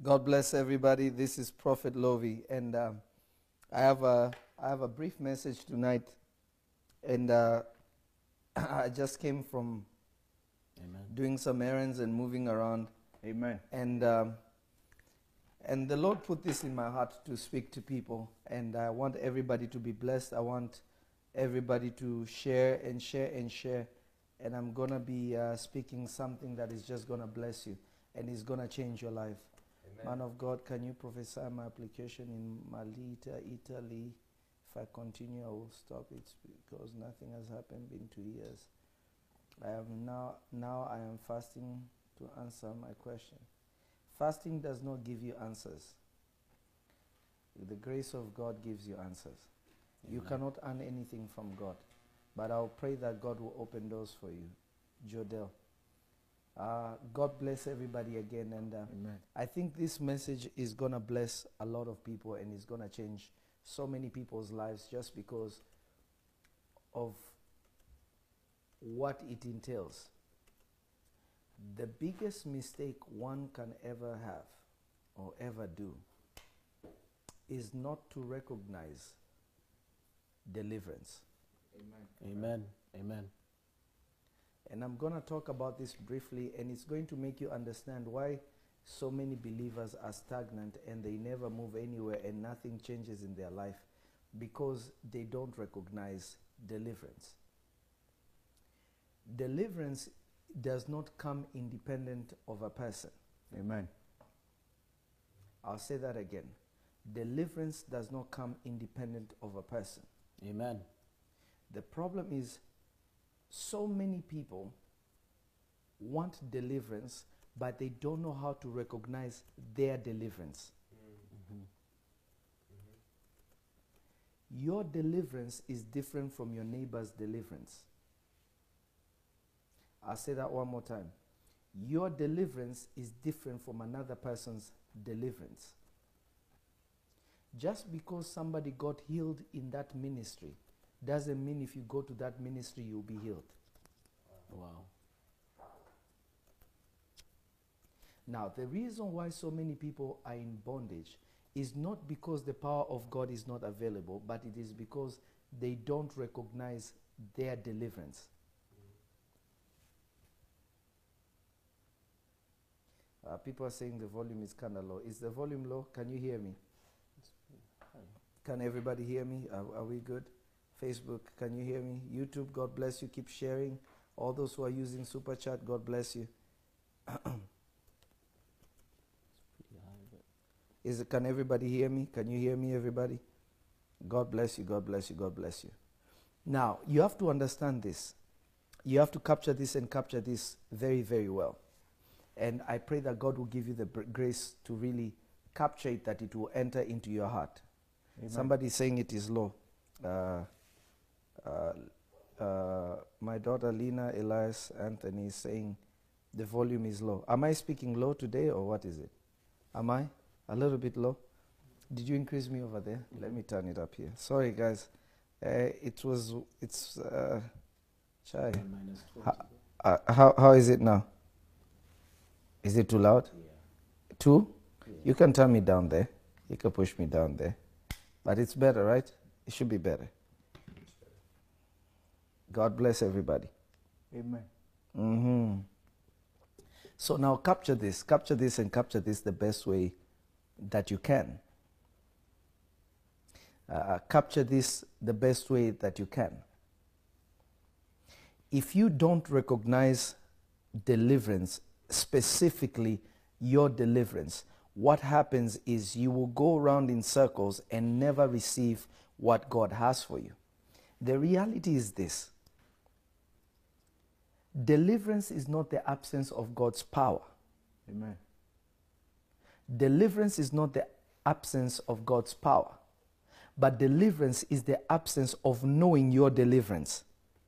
God bless everybody. This is Prophet Lovy, and um, I have a I have a brief message tonight, and uh, I just came from Amen. doing some errands and moving around, Amen. and um, and the Lord put this in my heart to speak to people, and I want everybody to be blessed. I want everybody to share and share and share, and I'm gonna be uh, speaking something that is just gonna bless you and is gonna change your life. Man of God, can you prophesy my application in Malita, Italy? If I continue, I will stop it because nothing has happened in two years. I am now now I am fasting to answer my question. Fasting does not give you answers. The grace of God gives you answers. You cannot earn anything from God, but I'll pray that God will open doors for you. Jodel. Uh, God bless everybody again, and uh, Amen. I think this message is going to bless a lot of people and it's going to change so many people's lives just because of what it entails. The biggest mistake one can ever have or ever do is not to recognize deliverance. Amen. Amen. Amen. And I'm going to talk about this briefly, and it's going to make you understand why so many believers are stagnant and they never move anywhere and nothing changes in their life because they don't recognize deliverance. Deliverance does not come independent of a person. Amen. I'll say that again. Deliverance does not come independent of a person. Amen. The problem is, so many people want deliverance, but they don't know how to recognize their deliverance. Your deliverance is different from your neighbor's deliverance. I'll say that one more time. Your deliverance is different from another person's deliverance. Just because somebody got healed in that ministry doesn't mean if you go to that ministry you'll be healed. Wow. Now, the reason why so many people are in bondage is not because the power of God is not available, but it is because they don't recognize their deliverance. Uh, people are saying the volume is kind of low. Is the volume low? Can you hear me? Can everybody hear me? Are, are we good? Facebook, can you hear me? YouTube, God bless you. Keep sharing. All those who are using Super Chat, God bless you. Pretty high, but Is it, can everybody hear me? Can you hear me, everybody? God bless you, God bless you, God bless you. Now, you have to understand this. You have to capture this and capture this very, very well. And I pray that God will give you the br- grace to really capture it, that it will enter into your heart. Amen. Somebody saying it is low. Uh, uh, my daughter Lena Elias Anthony is saying the volume is low. Am I speaking low today or what is it? Am I a little bit low? Did you increase me over there? Let me turn it up here. Sorry, guys. Uh, it was it's uh, shy. one minus 12. Uh, how how is it now? Is it too loud? yeah. Two? Yeah. You can turn me down there. You can push me down there. But it's better, right? It should be better. God bless everybody. Amen. hmm So now capture this, capture this, and capture this the best way that you can. Uh, capture this the best way that you can. If you don't recognize deliverance, specifically your deliverance, what happens is you will go around in circles and never receive what God has for you. The reality is this deliverance is not the absence of God's power. Amen. Deliverance is not the absence of God's power, but deliverance is the absence of knowing your deliverance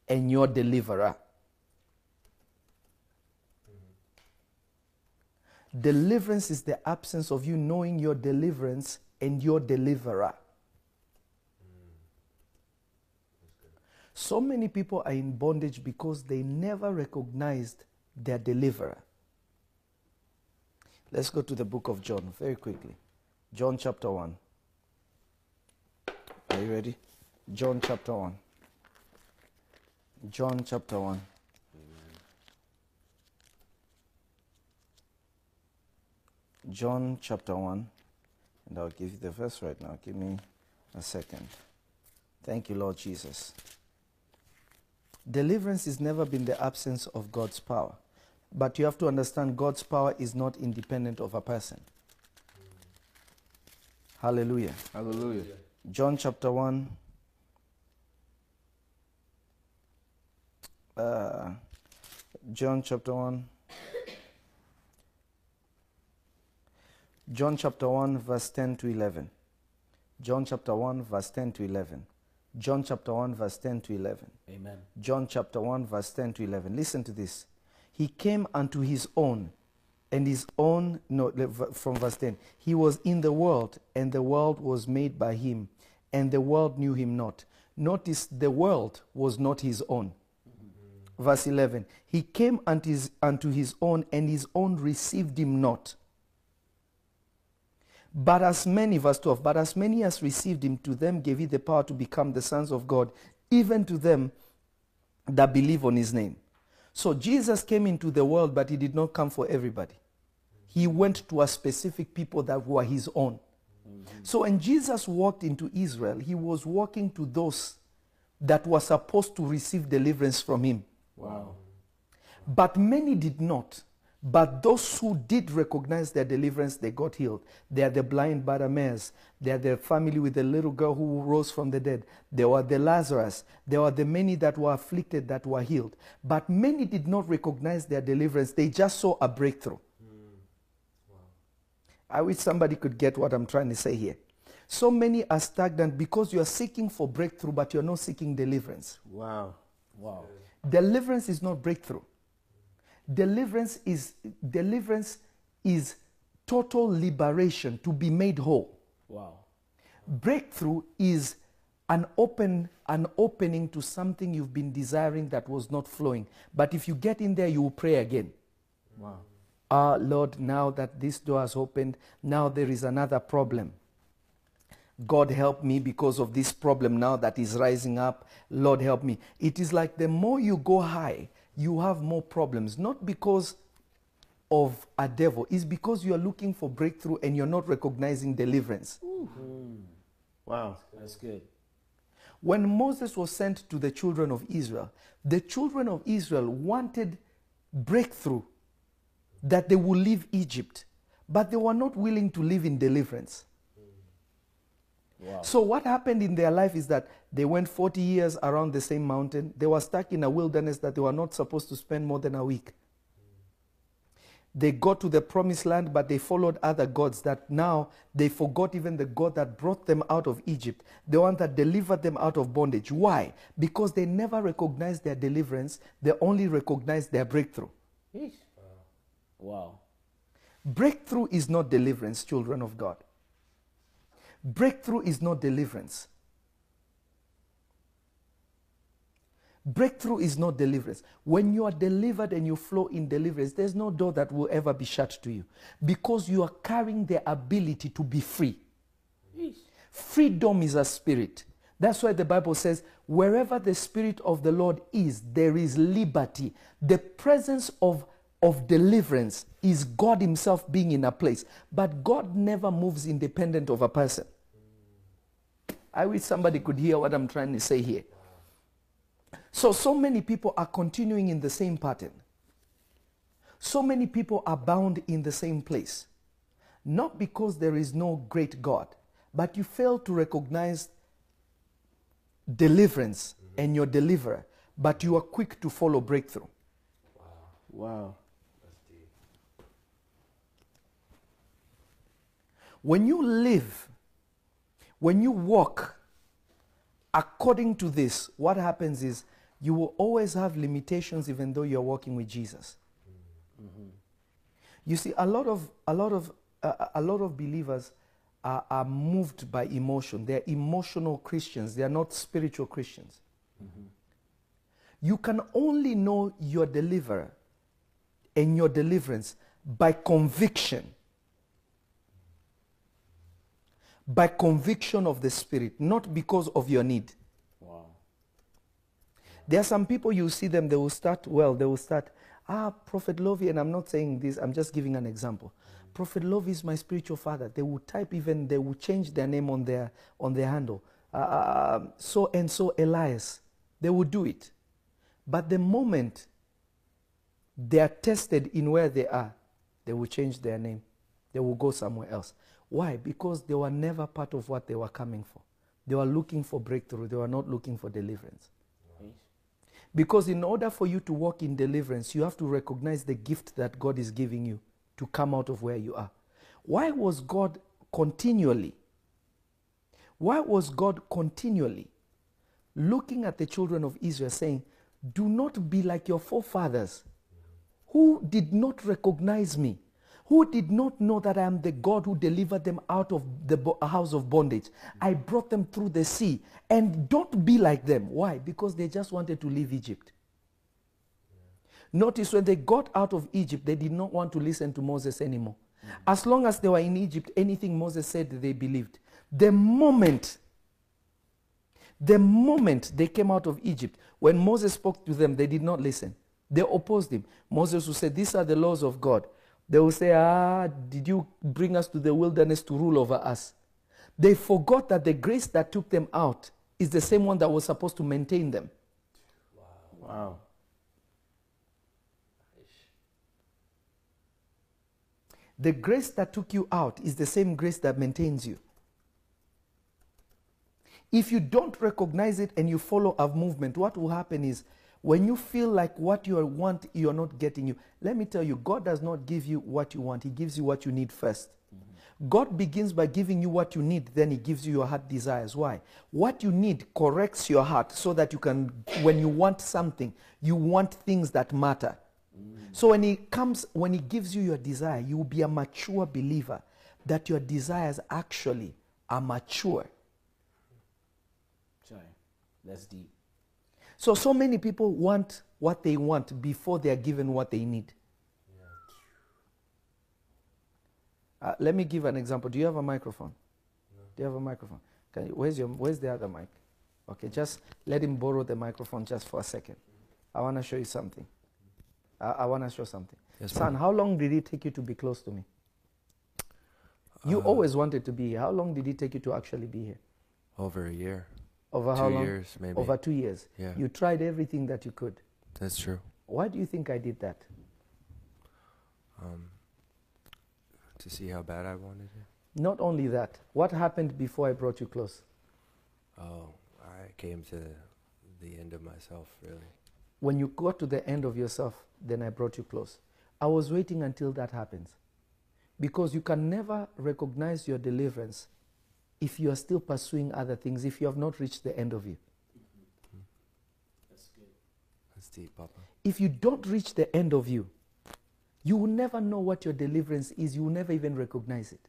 and your deliverer. Deliverance is the absence of you knowing your deliverance and your deliverer. So many people are in bondage because they never recognized their deliverer. Let's go to the book of John very quickly. John chapter 1. Are you ready? John chapter 1. John chapter 1. John chapter 1. And I'll give you the verse right now. Give me a second. Thank you, Lord Jesus. Deliverance has never been the absence of God's power. But you have to understand God's power is not independent of a person. Hallelujah. Hallelujah. John chapter 1. Uh, John chapter 1. John chapter 1, verse 10 to 11. John chapter 1, verse 10 to 11. John chapter 1, verse 10 to 11. Amen. John chapter 1, verse 10 to 11. Listen to this. He came unto his own, and his own, no, from verse 10. He was in the world, and the world was made by him, and the world knew him not. Notice the world was not his own. Verse 11. He came unto his, unto his own, and his own received him not. But as many, verse 12, but as many as received him, to them gave he the power to become the sons of God, even to them that believe on his name. So Jesus came into the world, but he did not come for everybody. He went to a specific people that were his own. So when Jesus walked into Israel, he was walking to those that were supposed to receive deliverance from him. Wow. But many did not. But those who did recognize their deliverance, they got healed. They are the blind Bartimaeus. They are the family with the little girl who rose from the dead. They were the Lazarus. There were the many that were afflicted that were healed. But many did not recognize their deliverance. They just saw a breakthrough. Hmm. I wish somebody could get what I'm trying to say here. So many are stagnant because you are seeking for breakthrough, but you're not seeking deliverance. Wow. Wow. Deliverance is not breakthrough. Deliverance is deliverance is total liberation to be made whole. Wow. Breakthrough is an open an opening to something you've been desiring that was not flowing. But if you get in there, you will pray again. Wow. Ah, Lord, now that this door has opened, now there is another problem. God help me because of this problem now that is rising up. Lord help me. It is like the more you go high, you have more problems. Not because of a devil, it's because you are looking for breakthrough and you're not recognizing deliverance. Mm-hmm. Wow. That's good. When Moses was sent to the children of Israel, the children of Israel wanted breakthrough that they would leave Egypt, but they were not willing to live in deliverance. Wow. So, what happened in their life is that they went 40 years around the same mountain. They were stuck in a wilderness that they were not supposed to spend more than a week. They got to the promised land, but they followed other gods that now they forgot even the God that brought them out of Egypt, the one that delivered them out of bondage. Why? Because they never recognized their deliverance, they only recognized their breakthrough. Wow. Breakthrough is not deliverance, children of God. Breakthrough is not deliverance. Breakthrough is not deliverance. When you are delivered and you flow in deliverance, there's no door that will ever be shut to you because you are carrying the ability to be free. Freedom is a spirit. That's why the Bible says, wherever the Spirit of the Lord is, there is liberty. The presence of, of deliverance is God Himself being in a place. But God never moves independent of a person. I wish somebody could hear what I'm trying to say here. So, so many people are continuing in the same pattern. So many people are bound in the same place. Not because there is no great God, but you fail to recognize deliverance and your deliverer, but you are quick to follow breakthrough. Wow. Wow. When you live, when you walk according to this, what happens is you will always have limitations even though you're walking with Jesus. You see, a lot of a lot of uh, a lot of believers are, are moved by emotion. They're emotional Christians. They are not spiritual Christians. You can only know your deliverer and your deliverance by conviction by conviction of the Spirit, not because of your need. Wow. There are some people you see them, they will start well, they will start, ah, Prophet Lovy, and I'm not saying this, I'm just giving an example. Prophet Lovy is my spiritual father. They will type even, they will change their name on their, on their handle. Uh, so and so Elias. They will do it. But the moment they are tested in where they are, they will change their name. They will go somewhere else. Why? Because they were never part of what they were coming for. They were looking for breakthrough, they were not looking for deliverance. Because in order for you to walk in deliverance, you have to recognize the gift that God is giving you to come out of where you are. Why was God continually, why was God continually looking at the children of Israel saying, Do not be like your forefathers who did not recognize me, who did not know that I am the God who delivered them out of the bo- house of bondage. I brought them through the sea. And don't be like them. Why? Because they just wanted to leave Egypt. Notice when they got out of Egypt, they did not want to listen to Moses anymore. As long as they were in Egypt, anything Moses said, they believed. The moment, the moment they came out of Egypt, when Moses spoke to them, they did not listen. They opposed him. Moses would say, These are the laws of God. They will say, Ah, did you bring us to the wilderness to rule over us? They forgot that the grace that took them out is the same one that was supposed to maintain them. Wow. wow. The grace that took you out is the same grace that maintains you. If you don't recognize it and you follow a movement, what will happen is when you feel like what you want you're not getting you. Let me tell you, God does not give you what you want. He gives you what you need 1st mm-hmm. God begins by giving you what you need, then he gives you your heart desires. Why? What you need corrects your heart so that you can when you want something, you want things that matter. Mm. So when he comes, when he gives you your desire, you will be a mature believer that your desires actually are mature. Sorry. That's deep. So, so many people want what they want before they are given what they need. Uh, let me give an example. Do you have a microphone? Do you have a microphone? You, where's, your, where's the other mic? Okay, just let him borrow the microphone just for a second. I want to show you something. I, I want to show something. Yes, Son, how long did it take you to be close to me? You Uh, always wanted to be here. How long did it take you to actually be here? Over a year. Over how Two long? years, maybe. Over two years. Yeah. You tried everything that you could. That's true. Why do you think I did that? Um, to see how bad I wanted it. Not only that, what happened before I brought you close? Oh, I came to the end of myself, really. When you got to the end of yourself, then I brought you close. I was waiting until that happens. Because you can never recognize your deliverance if you are still pursuing other things, if you have not reached the end of you. That's deep, Papa. If you don't reach the end of you, you will never know what your deliverance is. You will never even recognize it.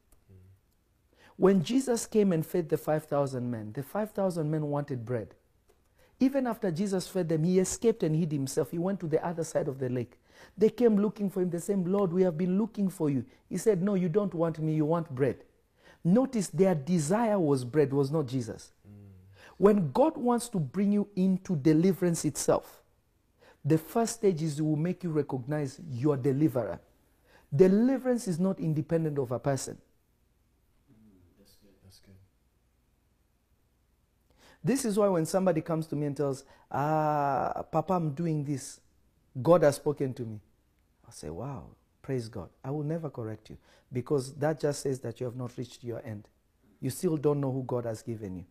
When Jesus came and fed the 5,000 men, the 5,000 men wanted bread. Even after Jesus fed them, he escaped and hid himself. He went to the other side of the lake. They came looking for him. They said, Lord, we have been looking for you. He said, No, you don't want me, you want bread. Notice their desire was bread, was not Jesus. When God wants to bring you into deliverance itself, the first stage is He will make you recognize your deliverer. Deliverance is not independent of a person. That's good. That's good. This is why when somebody comes to me and tells, Ah, Papa, I'm doing this, God has spoken to me. I'll say, Wow, praise God. I will never correct you because that just says that you have not reached your end. You still don't know who God has given you.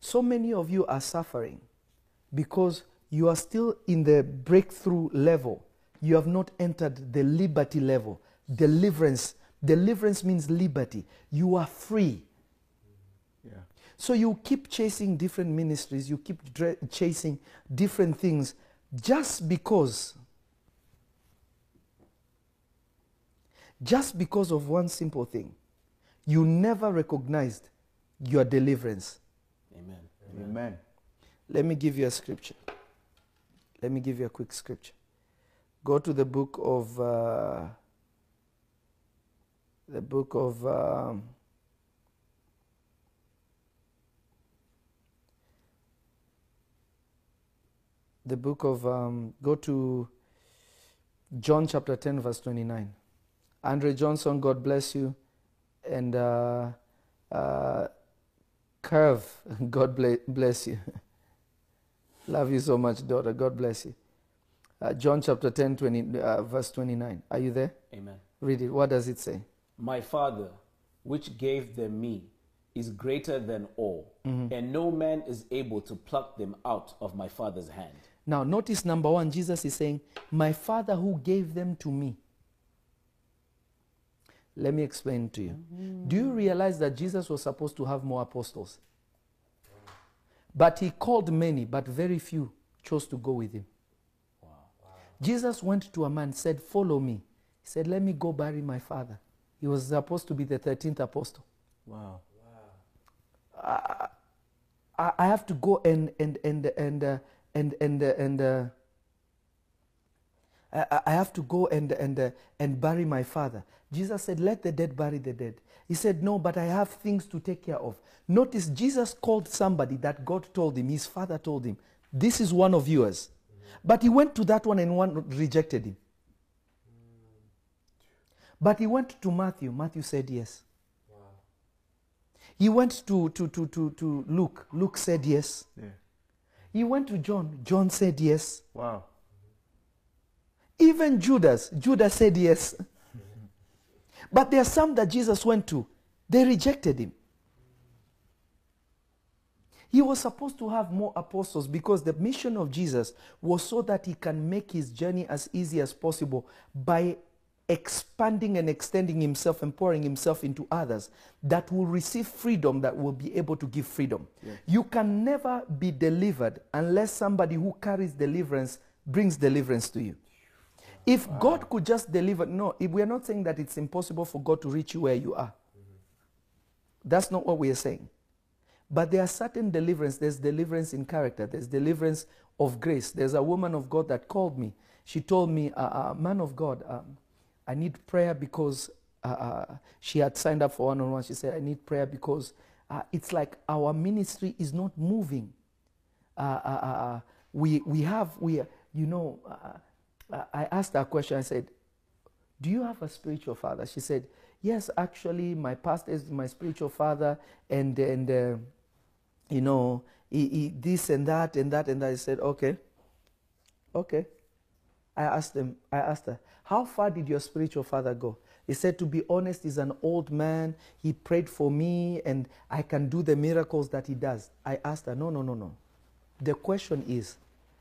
So many of you are suffering because you are still in the breakthrough level. You have not entered the liberty level. Deliverance. Deliverance means liberty. You are free. Yeah. So you keep chasing different ministries, you keep dre- chasing different things just because Just because of one simple thing, you never recognized your deliverance. Amen. Amen. Amen. Let me give you a scripture. Let me give you a quick scripture. Go to the book of uh, the book of um, the book of um, go to John chapter ten verse twenty nine. Andre Johnson, God bless you. And uh, uh, Curve, God ble- bless you. Love you so much, daughter. God bless you. Uh, John chapter 10, 20, uh, verse 29. Are you there? Amen. Read it. What does it say? My Father, which gave them me, is greater than all, Mm-hmm. and no man is able to pluck them out of my Father's hand. Now, notice number one, Jesus is saying, My Father who gave them to me. Let me explain to you. Do you realize that Jesus was supposed to have more apostles? But he called many, but very few chose to go with him. Jesus went to a man, said, Follow me. He said, Let me go bury my father. He was supposed to be the 13th apostle. Wow. I, I have to go and and and and uh, and and uh, and uh, I, I have to go and and uh, and bury my father. Jesus said, "Let the dead bury the dead." He said, "No, but I have things to take care of." Notice Jesus called somebody that God told him, his father told him, "This is one of yours," but he went to that one and one rejected him. But he went to Matthew. Matthew said yes. He went to, to, to, to, to Luke. Luke said yes. Yeah. He went to John. John said yes. Wow. Even Judas. Judas said yes. But there are some that Jesus went to. They rejected him. He was supposed to have more apostles because the mission of Jesus was so that he can make his journey as easy as possible by expanding and extending himself and pouring himself into others that will receive freedom that will be able to give freedom. You can never be delivered unless somebody who carries deliverance brings deliverance to you. If God could just deliver, no, if we are not saying that it's impossible for God to reach you where you are. That's not what we are saying. But there are certain deliverance. There's deliverance in character. There's deliverance of grace. There's a woman of God that called me. She told me, uh, uh, "Man of God, um, I need prayer because uh, uh, she had signed up for one-on-one. She said, I need prayer because uh, it's like our ministry is not moving. Uh, uh, uh, uh, we we have we you know." I asked her a question. I said, do you have a spiritual father? She said, Yes, actually, my pastor is my spiritual father, and and uh, you know, he, he, this and that and that and that. I said, Okay, okay. I asked him. I asked her, How far did your spiritual father go? He said, To be honest, he's an old man. He prayed for me, and I can do the miracles that he does. I asked her, No, no, no, no. The question is,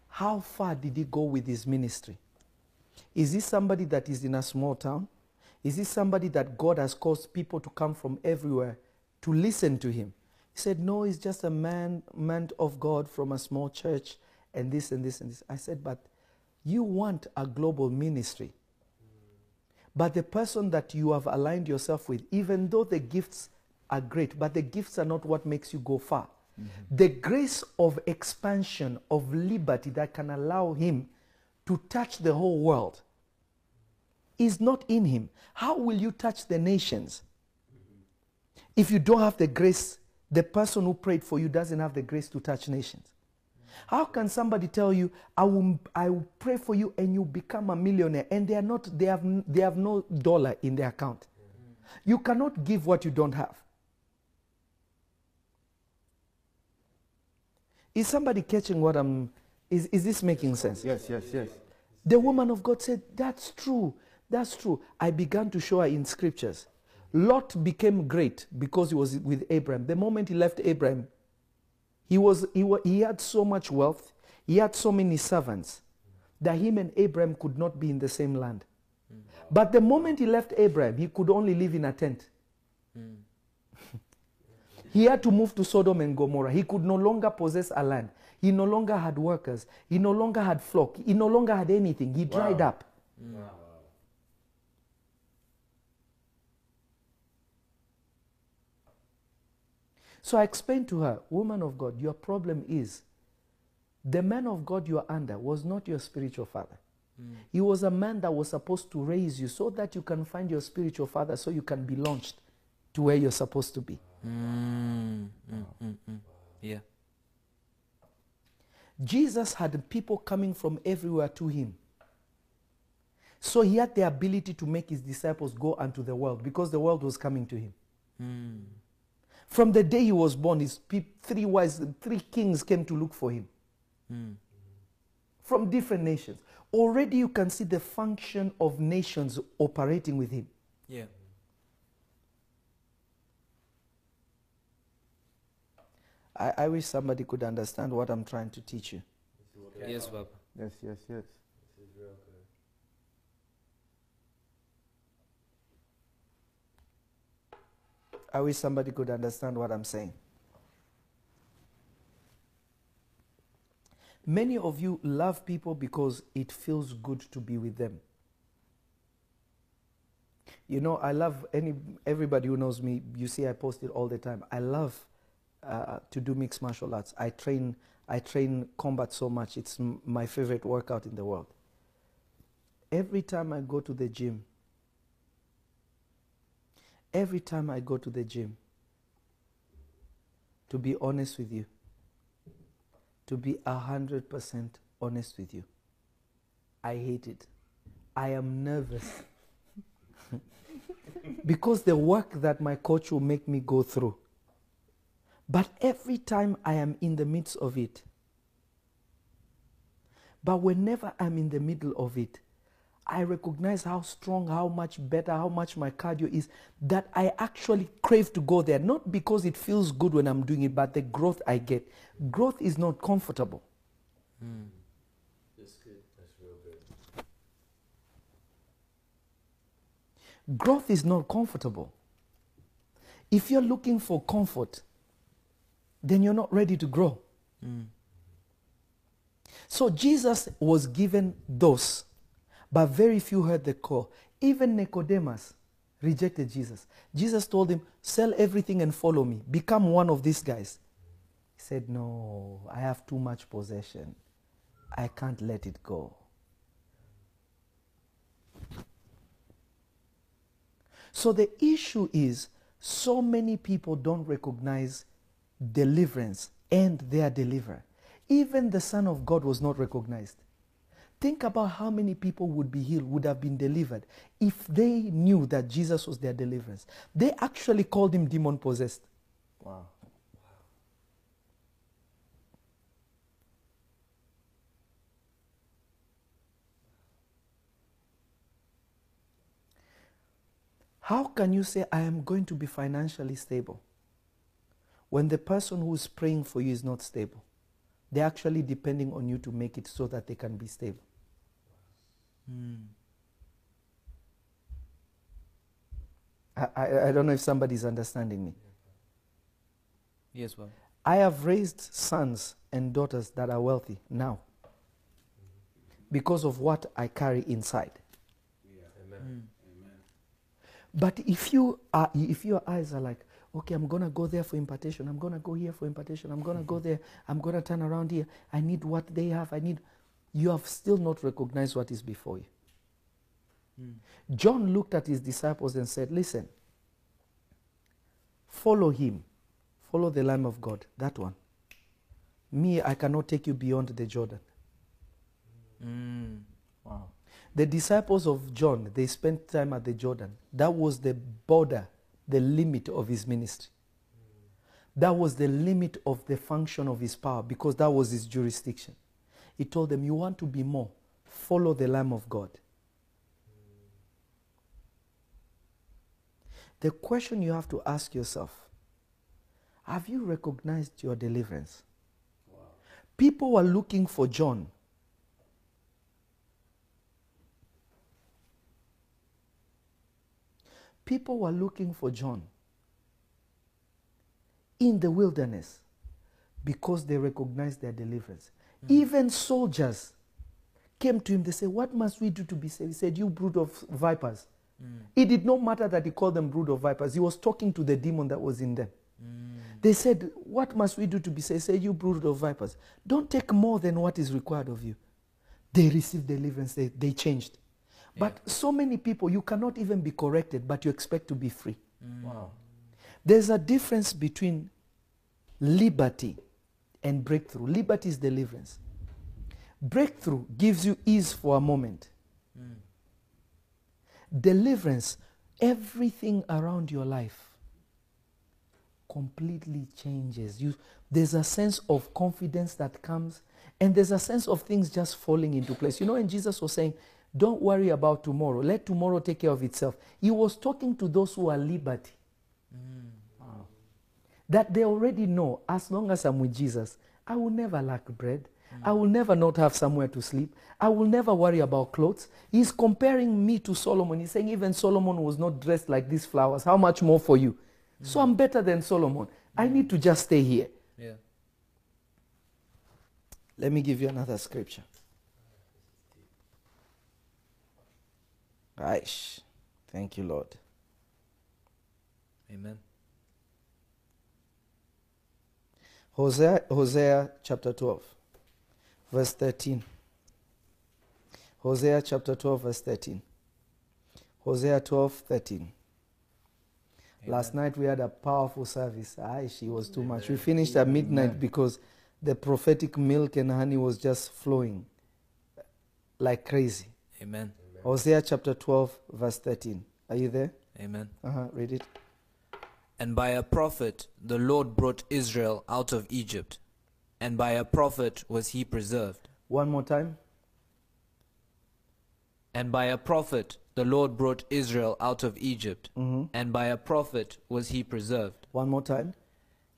how far did he go with his ministry? Is this somebody that is in a small town? Is this somebody that God has caused people to come from everywhere to listen to him? He said, No, he's just a man, man of God from a small church and this and this and this. I said, But you want a global ministry. But the person that you have aligned yourself with, even though the gifts are great, but the gifts are not what makes you go far. Mm-hmm. The grace of expansion, of liberty that can allow him to touch the whole world is not in him. How will you touch the nations if you don't have the grace? The person who prayed for you doesn't have the grace to touch nations. How can somebody tell you, I will, I will pray for you and you become a millionaire and they are not, they have, they have no dollar in their account? You cannot give what you don't have. Is somebody catching what I'm, is, is this making sense? Yes, yes, yes. The woman of God said, That's true. That's true. I began to show her in scriptures. Lot became great because he was with Abraham. The moment he left Abraham, he, was, he, wa- he had so much wealth, he had so many servants that him and Abraham could not be in the same land. Mm. But the moment he left Abraham, he could only live in a tent. Mm. he had to move to Sodom and Gomorrah. He could no longer possess a land. He no longer had workers. He no longer had flock. He no longer had anything. He dried up. So I explained to her, Woman of God, your problem is the man of God you are under was not your spiritual father. He was a man that was supposed to raise you so that you can find your spiritual father so you can be launched to where you're supposed to be. Mm, mm, mm, mm. Yeah. Jesus had people coming from everywhere to him. So he had the ability to make his disciples go unto the world because the world was coming to him. Hmm. From the day he was born, his three wise, three kings came to look for him hmm. from different nations. Already you can see the function of nations operating with him. Yeah. I, I wish somebody could understand what I'm trying to teach you. Yes, Papa. Yes, yes, yes. This is real good. I wish somebody could understand what I'm saying. Many of you love people because it feels good to be with them. You know, I love any everybody who knows me. You see, I post it all the time. I love uh, to do mixed martial arts. I train. I train combat so much. It's m- my favorite workout in the world. Every time I go to the gym, every time I go to the gym, to be honest with you, to be a hundred percent honest with you, I hate it. I am nervous because the work that my coach will make me go through. But every time I am in the midst of it, but whenever I'm in the middle of it, I recognize how strong, how much better, how much my cardio is, that I actually crave to go there. Not because it feels good when I'm doing it, but the growth I get. Growth is not comfortable. Growth is not comfortable. If you're looking for comfort, then you're not ready to grow. Mm. So Jesus was given those, but very few heard the call. Even Nicodemus rejected Jesus. Jesus told him, Sell everything and follow me. Become one of these guys. He said, No, I have too much possession. I can't let it go. So the issue is so many people don't recognize deliverance and their deliverer. Even the Son of God was not recognized. Think about how many people would be healed, would have been delivered if they knew that Jesus was their deliverance. They actually called him demon possessed. Wow. How can you say, I am going to be financially stable when the person who is praying for you is not stable? They're actually depending on you to make it so that they can be stable. Hmm. I, I, I don't know if somebody's understanding me. Yes, well. I have raised sons and daughters that are wealthy now because of what I carry inside. Hmm. amen. But if you are, if your eyes are like, okay, I'm gonna go there for impartation, I'm gonna go here for impartation, I'm gonna go there, I'm gonna turn around here. I need what they have. I need. You have still not recognized what is before you. John looked at his disciples and said, "Listen. Follow him, follow the Lamb of God. That one. Me, I cannot take you beyond the Jordan." Mm. Wow. The disciples of John, they spent time at the Jordan. That was the border, the limit of his ministry. That was the limit of the function of his power because that was his jurisdiction. He told them, You want to be more, follow the Lamb of God. The question you have to ask yourself have you recognized your deliverance? People were looking for John. People were looking for John in the wilderness because they recognized their deliverance. Hmm. Even soldiers came to him. They said, What must we do to be saved? He said, You brood of vipers. Hmm. It did not matter that he called them brood of vipers. He was talking to the demon that was in them. Hmm. They said, What must we do to be saved? He said, You brood of vipers. Don't take more than what is required of you. They received deliverance, they, they changed. But so many people, you cannot even be corrected, but you expect to be free. Mm. Wow. There's a difference between liberty and breakthrough. Liberty is deliverance. Breakthrough gives you ease for a moment. Mm. Deliverance, everything around your life completely changes. You, there's a sense of confidence that comes, and there's a sense of things just falling into place. You know, and Jesus was saying, Don't worry about tomorrow, let tomorrow take care of itself. He was talking to those who are liberty. Mm. That they already know, as long as I'm with Jesus, I will never lack bread. I mm. will never not have somewhere to sleep. I will never worry about clothes. He's comparing me to Solomon. He's saying, even Solomon was not dressed like these flowers. How much more for you? So mm. I'm better than Solomon. I need to just stay here. Yeah. Let me give you another scripture. Aish. Thank you, Lord. Amen. Hosea, Hosea chapter 12, verse 13. Hosea chapter 12, verse 13. Hosea 12, 13. Last night we had a powerful service. Aish, it was too much. We finished at midnight because the prophetic milk and honey was just flowing like crazy. Amen. Hosea chapter 12, verse 13. Are you there? Amen. Uh-huh. Read it. And by a prophet the Lord brought Israel out of Egypt, and by a prophet was he preserved. One more time. And by a prophet the Lord brought Israel out of Egypt, hmm and by a prophet was he preserved. One more time.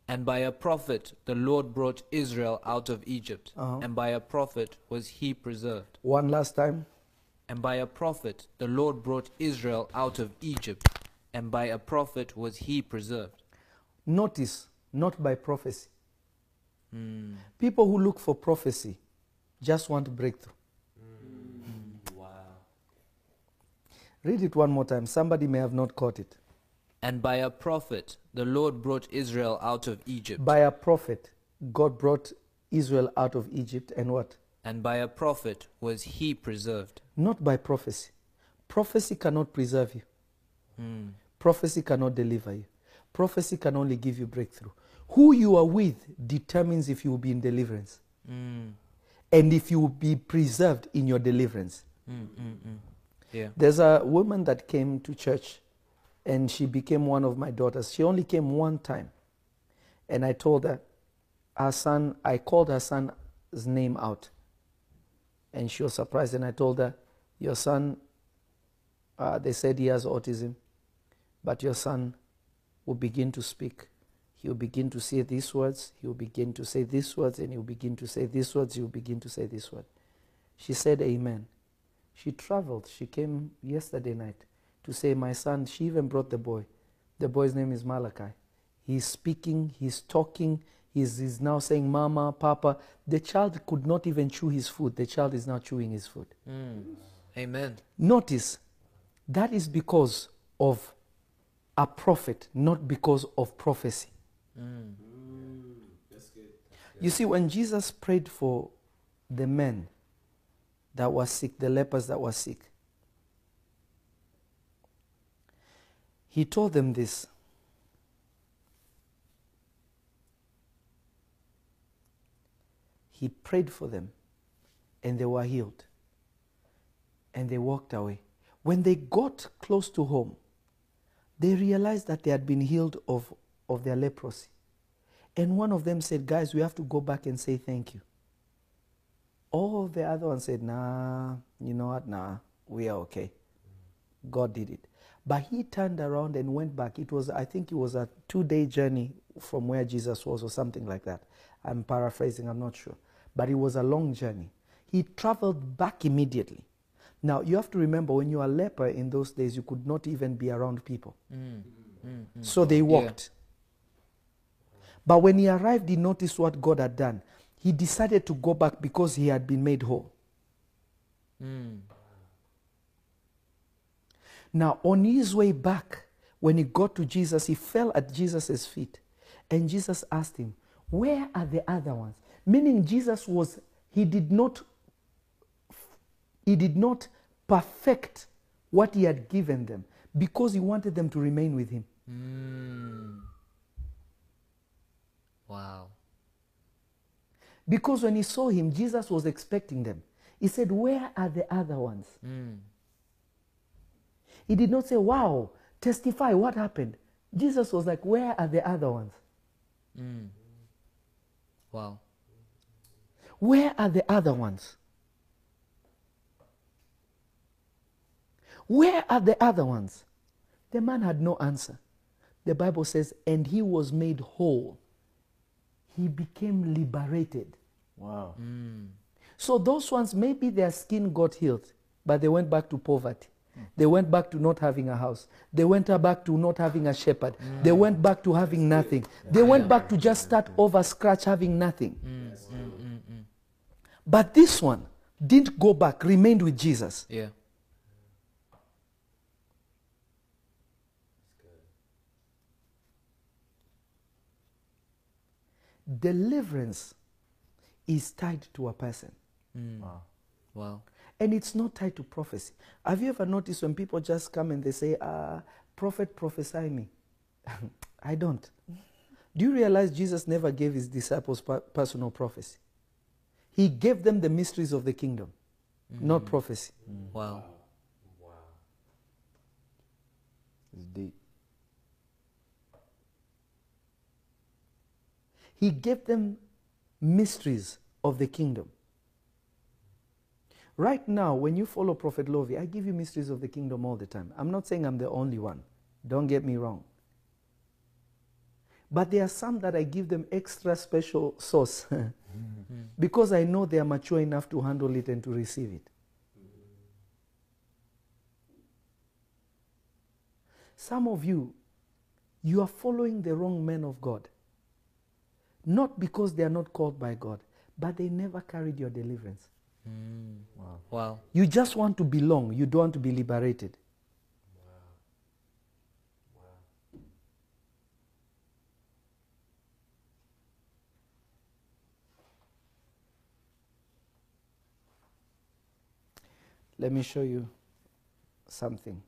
And by a prophet the Lord brought Israel out of Egypt, Uh-huh. and by a prophet was he preserved. One last time. And by a prophet the Lord brought Israel out of Egypt, and by a prophet was he preserved. Notice, not by prophecy. Hmm. People who look for prophecy just want breakthrough. Wow. Read it one more time. Somebody may have not caught it. And by a prophet the Lord brought Israel out of Egypt, By a prophet, God brought Israel out of Egypt, and what? And by a prophet was he preserved. Not by prophecy. Prophecy cannot preserve you, Hmm. prophecy cannot deliver you. Prophecy can only give you breakthrough. Who you are with determines if you will be in deliverance Mm. and if you will be preserved in your deliverance. Mm, mm, mm. Yeah. There's a woman that came to church and she became one of my daughters. She only came one time. And I told her, her son, I called her son's name out. And she was surprised. And I told her, Your son, uh, they said he has autism, but your son will begin to speak. He'll begin to say these words, he'll begin to say these words, and he'll begin to say these words, he'll begin to say this word. She said, Amen. She traveled. She came yesterday night to say, My son, she even brought the boy. The boy's name is Malachi. He's speaking, he's talking, he's, he's now saying, Mama, Papa. The child could not even chew his food. The child is now chewing his food. Mm. Amen. Notice, that is because of a prophet, not because of prophecy. Mm. You see, when Jesus prayed for the men that were sick, the lepers that were sick, he told them this. He prayed for them and they were healed. And they walked away. When they got close to home, they realized that they had been healed of, of their leprosy. And one of them said, Guys, we have to go back and say thank you. All the other ones said, Nah, you know what? Nah, we are okay. God did it. But he turned around and went back. It was, I think it was a two day journey from where Jesus was, or something like that. I'm paraphrasing, I'm not sure. But it was a long journey. He traveled back immediately. Now, you have to remember when you are a leper in those days, you could not even be around people. Mm. Mm. Mm. So they walked. But when he arrived, he noticed what God had done. He decided to go back because he had been made whole. Mm. Now, on his way back, when he got to Jesus, he fell at Jesus' feet. And Jesus asked him, Where are the other ones? Meaning, Jesus was, he did not, he did not perfect what he had given them because he wanted them to remain with him. Mm. Wow. Because when he saw him, Jesus was expecting them. He said, Where are the other ones? He did not say, Wow, testify what happened. Jesus was like, Where are the other ones? Wow. Where are the other ones? Where are the other ones? The man had no answer. The Bible says, and he was made whole. He became liberated. Wow. Hmm. So those ones, maybe their skin got healed, but they went back to poverty. They went back to not having a house. They went back to not having a shepherd. They went back to having nothing. They went back to just start over scratch having nothing. Mm, mm, mm, but this one didn't go back, remained with Jesus. Yeah. Deliverance is tied to a person. Wow. Wow. And it's not tied to prophecy. Have you ever noticed when people just come and they say, uh, Prophet, prophesy me? I don't. Do you realize Jesus never gave his disciples personal prophecy? He gave them the mysteries of the kingdom, not prophecy. Wow. Wow. It's deep. He gave them mysteries of the kingdom. Right now, when you follow Prophet Lovy, I give you mysteries of the kingdom all the time. I'm not saying I'm the only one. Don't get me wrong. But there are some that I give them extra special sauce because I know they are mature enough to handle it and to receive it. Some of you, you are following the wrong men of God. Not because they are not called by God, but they never carried your deliverance. Wow. You just want to belong, you don't want to be liberated. Let me show you something.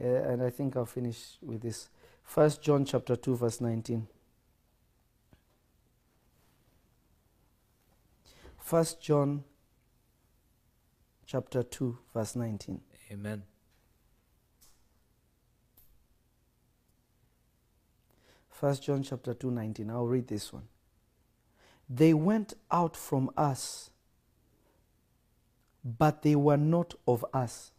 Uh, and I think I'll finish with this. First John chapter 2 verse 19. First John chapter 2 verse 19. Amen. First John chapter 2 19. I'll read this one. They went out from us, but they were not of us.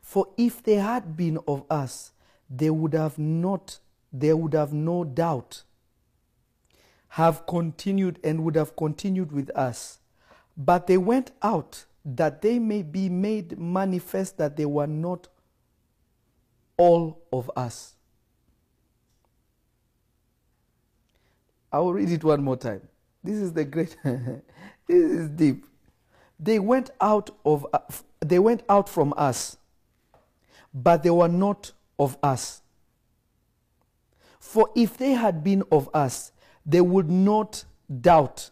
For if they had been of us, they would have not, they would have no doubt have continued and would have continued with us. But they went out that they may be made manifest that they were not all of us. I will read it one more time. This is the great. this is deep. They went out of. uh, they went out from us, but they were not of us. For if they had been of us, they would not doubt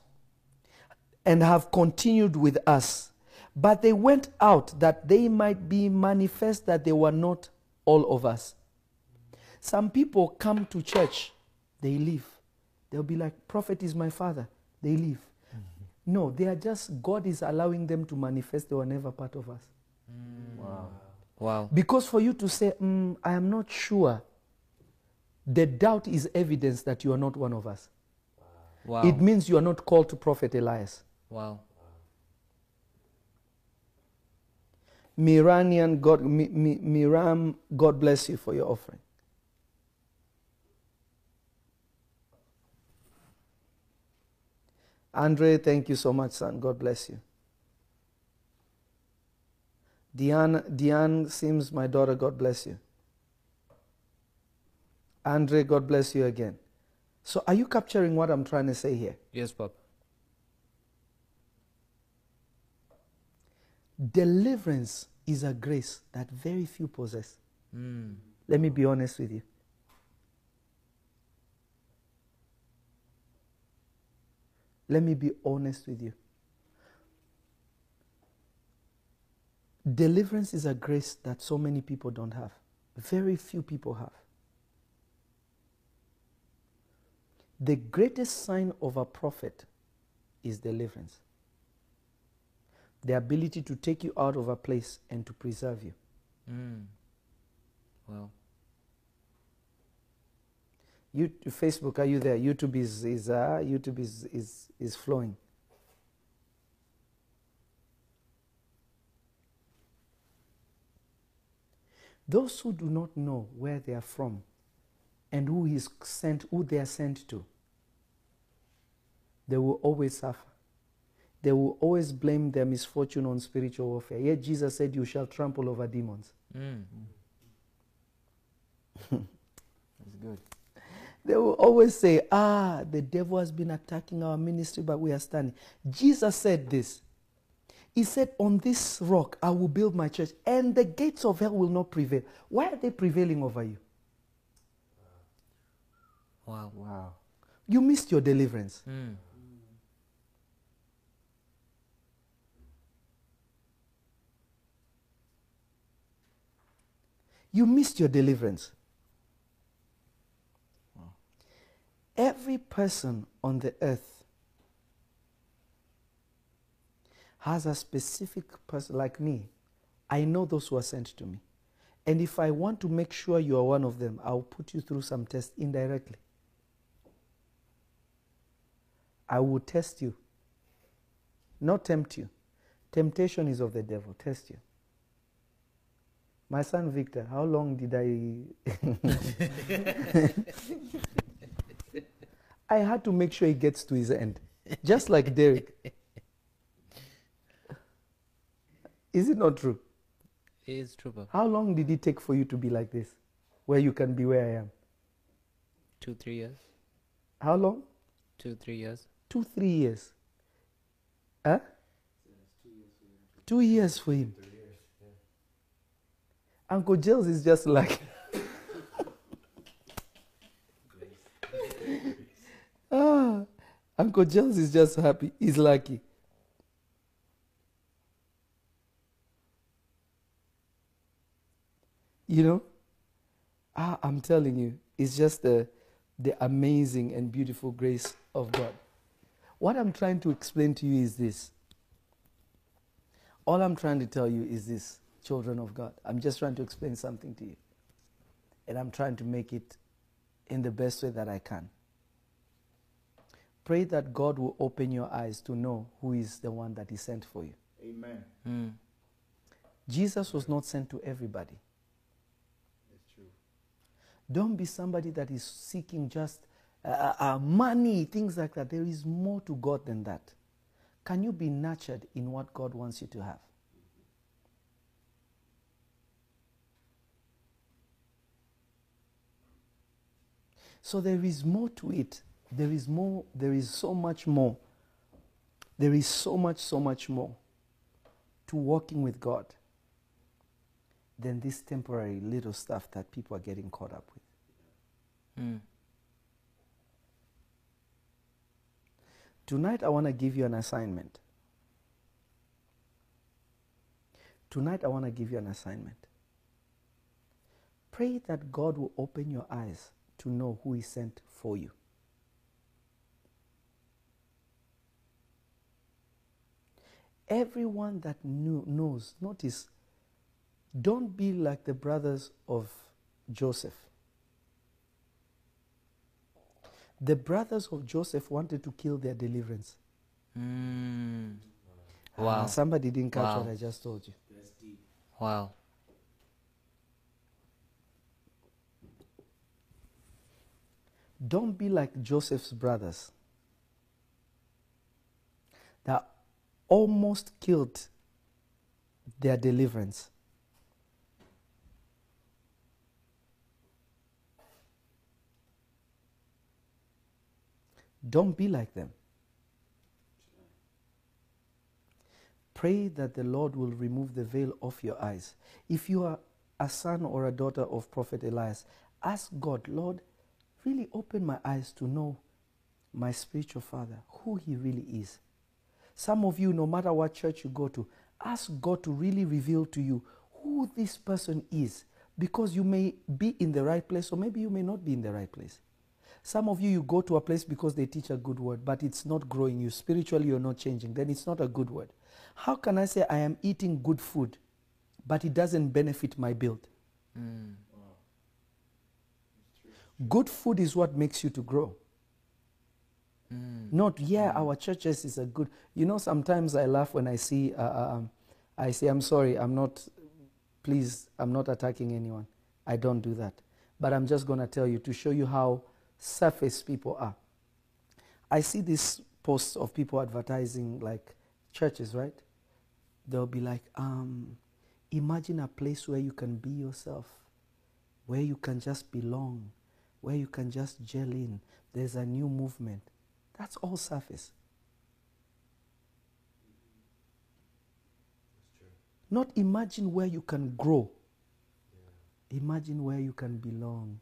and have continued with us. But they went out that they might be manifest that they were not all of us. Some people come to church, they leave. They'll be like, Prophet is my father. They leave. No, they are just, God is allowing them to manifest. They were never part of us. Wow. Wow. Because for you to say, "Mm, I am not sure, the doubt is evidence that you are not one of us. Wow. It means you are not called to Prophet Elias. wow. Miranian, God, Mi- Mi- Miram, God bless you for your offering. Andre, thank you so much, son. God bless you. Diane, Diane Sims, my daughter, God bless you. Andre, God bless you again. So, are you capturing what I'm trying to say here? Yes, Papa. Deliverance is a grace that very few possess. Mm. Let me be honest with you. Let me be honest with you. Deliverance is a grace that so many people don't have. Very few people have. The greatest sign of a prophet is deliverance. The ability to take you out of a place and to preserve you. Mm. Well, You, Facebook, are you there? YouTube is, is uh, YouTube is, is, is flowing. Those who do not know where they are from and who is sent, who they are sent to, they will always suffer. They will always blame their misfortune on spiritual warfare. Yet Jesus said, "You shall trample over demons." mm. That's good. They will always say, Ah, the devil has been attacking our ministry, but we are standing. Jesus said this. He said, On this rock I will build my church, and the gates of hell will not prevail. Why are they prevailing over you? Wow. Wow. You missed your deliverance. Mm. You missed your deliverance. Every person on the earth has a specific person like me. I know those who are sent to me. And if I want to make sure you are one of them, I'll put you through some tests indirectly. I will test you, not tempt you. Temptation is of the devil, test you. My son Victor, how long did I. I had to make sure he gets to his end, just like Derek. Is it not true? It is true, Papa. How long did it take for you to be like this, where you can be where I am? Two, three years. How long? Two, three years. Two, three years. Huh? Two years for him. Uncle Giles is just like. ah, Uncle Giles is just happy. He's lucky. You know, ah, I'm telling you, it's just the, the amazing and beautiful grace of God. What I'm trying to explain to you is this. All I'm trying to tell you is this, children of God. I'm just trying to explain something to you. And I'm trying to make it in the best way that I can. Pray that God will open your eyes to know who is the one that He sent for you. Amen. Mm. Jesus was not sent to everybody. That's true. Don't be somebody that is seeking just uh, uh, money, things like that. There is more to God than that. Can you be nurtured in what God wants you to have? So there is more to it. There is more, there is so much more. There is so much, so much more to walking with God than this temporary little stuff that people are getting caught up with. Mm. Tonight, I want to give you an assignment. Tonight, I want to give you an assignment. Pray that God will open your eyes to know who He sent for you. Everyone that knew, knows, notice, don't be like the brothers of Joseph. The brothers of Joseph wanted to kill their deliverance. Mm. Wow. somebody didn't catch Wow. what I just told you. Wow. Don't be like Joseph's brothers that almost killed their deliverance. Don't be like them. Pray that the Lord will remove the veil off your eyes. If you are a son or a daughter of Prophet Elias, ask God, Lord, really open my eyes to know my spiritual father, who he really is. Some of you, no matter what church you go to, ask God to really reveal to you who this person is because you may be in the right place or maybe you may not be in the right place. Some of you, you go to a place because they teach a good word, but it's not growing you. Spiritually, you're not changing. Then it's not a good word. How can I say I am eating good food, but it doesn't benefit my build? Mm. Good food is what makes you to grow. Mm. Not, yeah, our churches is a good. You know, sometimes I laugh when I see, uh, uh, um, I say, I'm sorry, I'm not, please, I'm not attacking anyone. I don't do that. But I'm just going to tell you to show you how surface people are. I see these posts of people advertising like churches, right? They'll be like, um, imagine a place where you can be yourself, where you can just belong, where you can just gel in. There's a new movement. That's all surface. Not imagine where you can grow. Imagine where you can belong.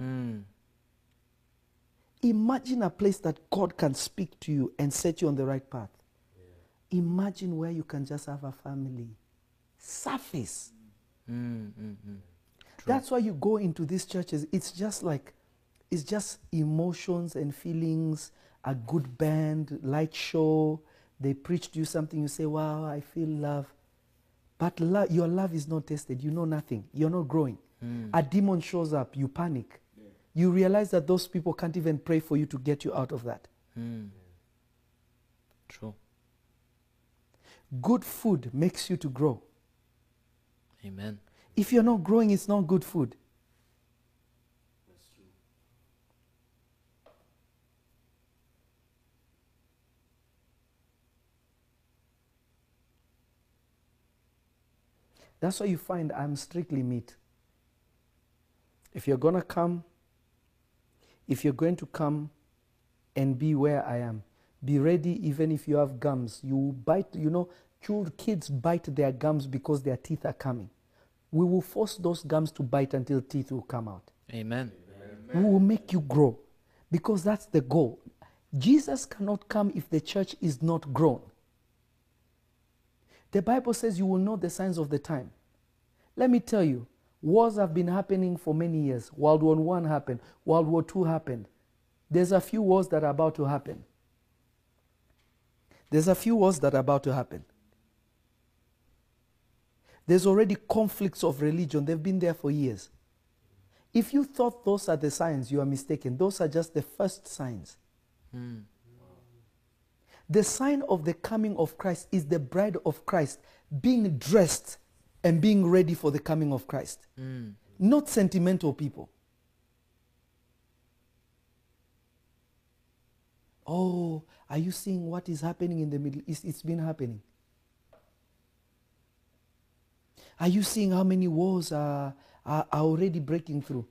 Mm. Imagine a place that God can speak to you and set you on the right path. Imagine where you can just have a family. Surface. Mm, mm, mm. That's why you go into these churches. It's just like, it's just emotions and feelings, a good band, light show. They preach to you something, you say, wow, I feel love. But lo- your love is not tested. You know nothing. You're not growing. Mm. A demon shows up, you panic. You realize that those people can't even pray for you to get you out of that. Mm. True. Good food makes you to grow. Amen. If you're not growing, it's not good food. That's true. That's why you find I'm strictly meat. If you're going to come, if you're going to come and be where I am, be ready even if you have gums. You bite, you know, children, kids bite their gums because their teeth are coming. We will force those gums to bite until teeth will come out. Amen. We will make you grow because that's the goal. Jesus cannot come if the church is not grown. The Bible says you will know the signs of the time. Let me tell you, wars have been happening for many years. World War I happened, World War II happened. There's a few wars that are about to happen. There's a few wars that are about to happen. There's already conflicts of religion. They've been there for years. If you thought those are the signs, you are mistaken. Those are just the first signs. Mm. The sign of the coming of Christ is the bride of Christ being dressed and being ready for the coming of Christ, Mm. not sentimental people. Oh, are you seeing what is happening in the Middle East? It's been happening. Are you seeing how many wars are, are, are already breaking through?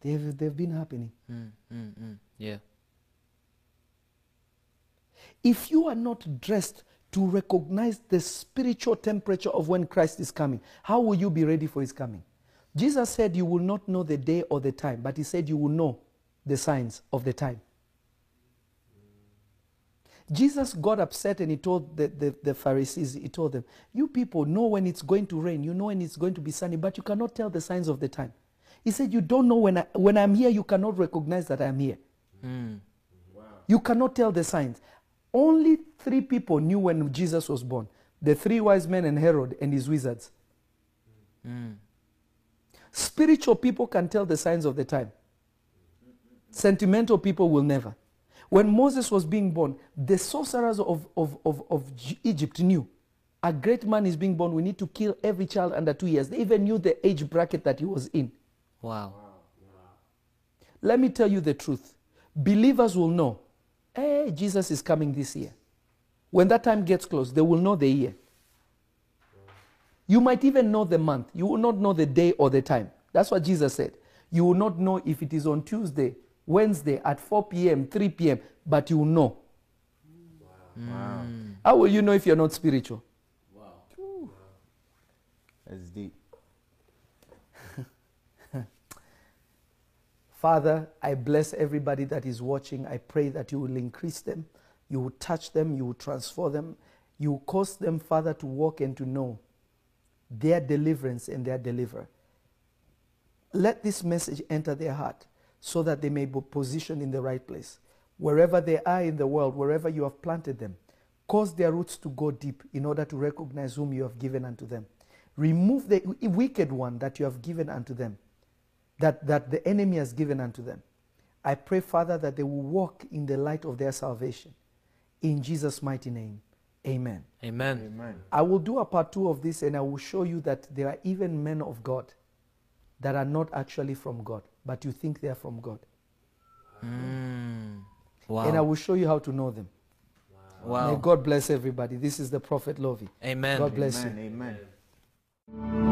They've, they've been happening. Mm. Mm. Mm. Yeah. If you are not dressed to recognize the spiritual temperature of when Christ is coming, how will you be ready for his coming? Jesus said you will not know the day or the time, but he said you will know the signs of the time. Jesus got upset and he told the, the, the Pharisees, he told them, You people know when it's going to rain, you know when it's going to be sunny, but you cannot tell the signs of the time. He said, You don't know when, I, when I'm here, you cannot recognize that I'm here. Mm. You cannot tell the signs. Only three people knew when Jesus was born the three wise men and Herod and his wizards. Mm. Spiritual people can tell the signs of the time. Sentimental people will never. When Moses was being born, the sorcerers of, of, of, of Egypt knew a great man is being born. We need to kill every child under two years. They even knew the age bracket that he was in. Wow. Let me tell you the truth. Believers will know, hey, Jesus is coming this year. When that time gets close, they will know the year. You might even know the month. You will not know the day or the time. That's what Jesus said. You will not know if it is on Tuesday, Wednesday at 4 p.m., 3 p.m., but you will know. Wow. How will you know if you're not spiritual? Wow. That's deep. Father, I bless everybody that is watching. I pray that you will increase them, you will touch them, you will transform them, you will cause them, Father, to walk and to know their deliverance and their deliverer. Let this message enter their heart so that they may be positioned in the right place. Wherever they are in the world, wherever you have planted them, cause their roots to go deep in order to recognize whom you have given unto them. Remove the wicked one that you have given unto them, that, that the enemy has given unto them. I pray, Father, that they will walk in the light of their salvation. In Jesus' mighty name, amen. Amen. Amen. I will do a part two of this and I will show you that there are even men of God that are not actually from God, but you think they are from God. Mm. And I will show you how to know them. May Wow. God bless everybody. This is the Prophet Lovy. Amen. God bless you. Amen. Amen.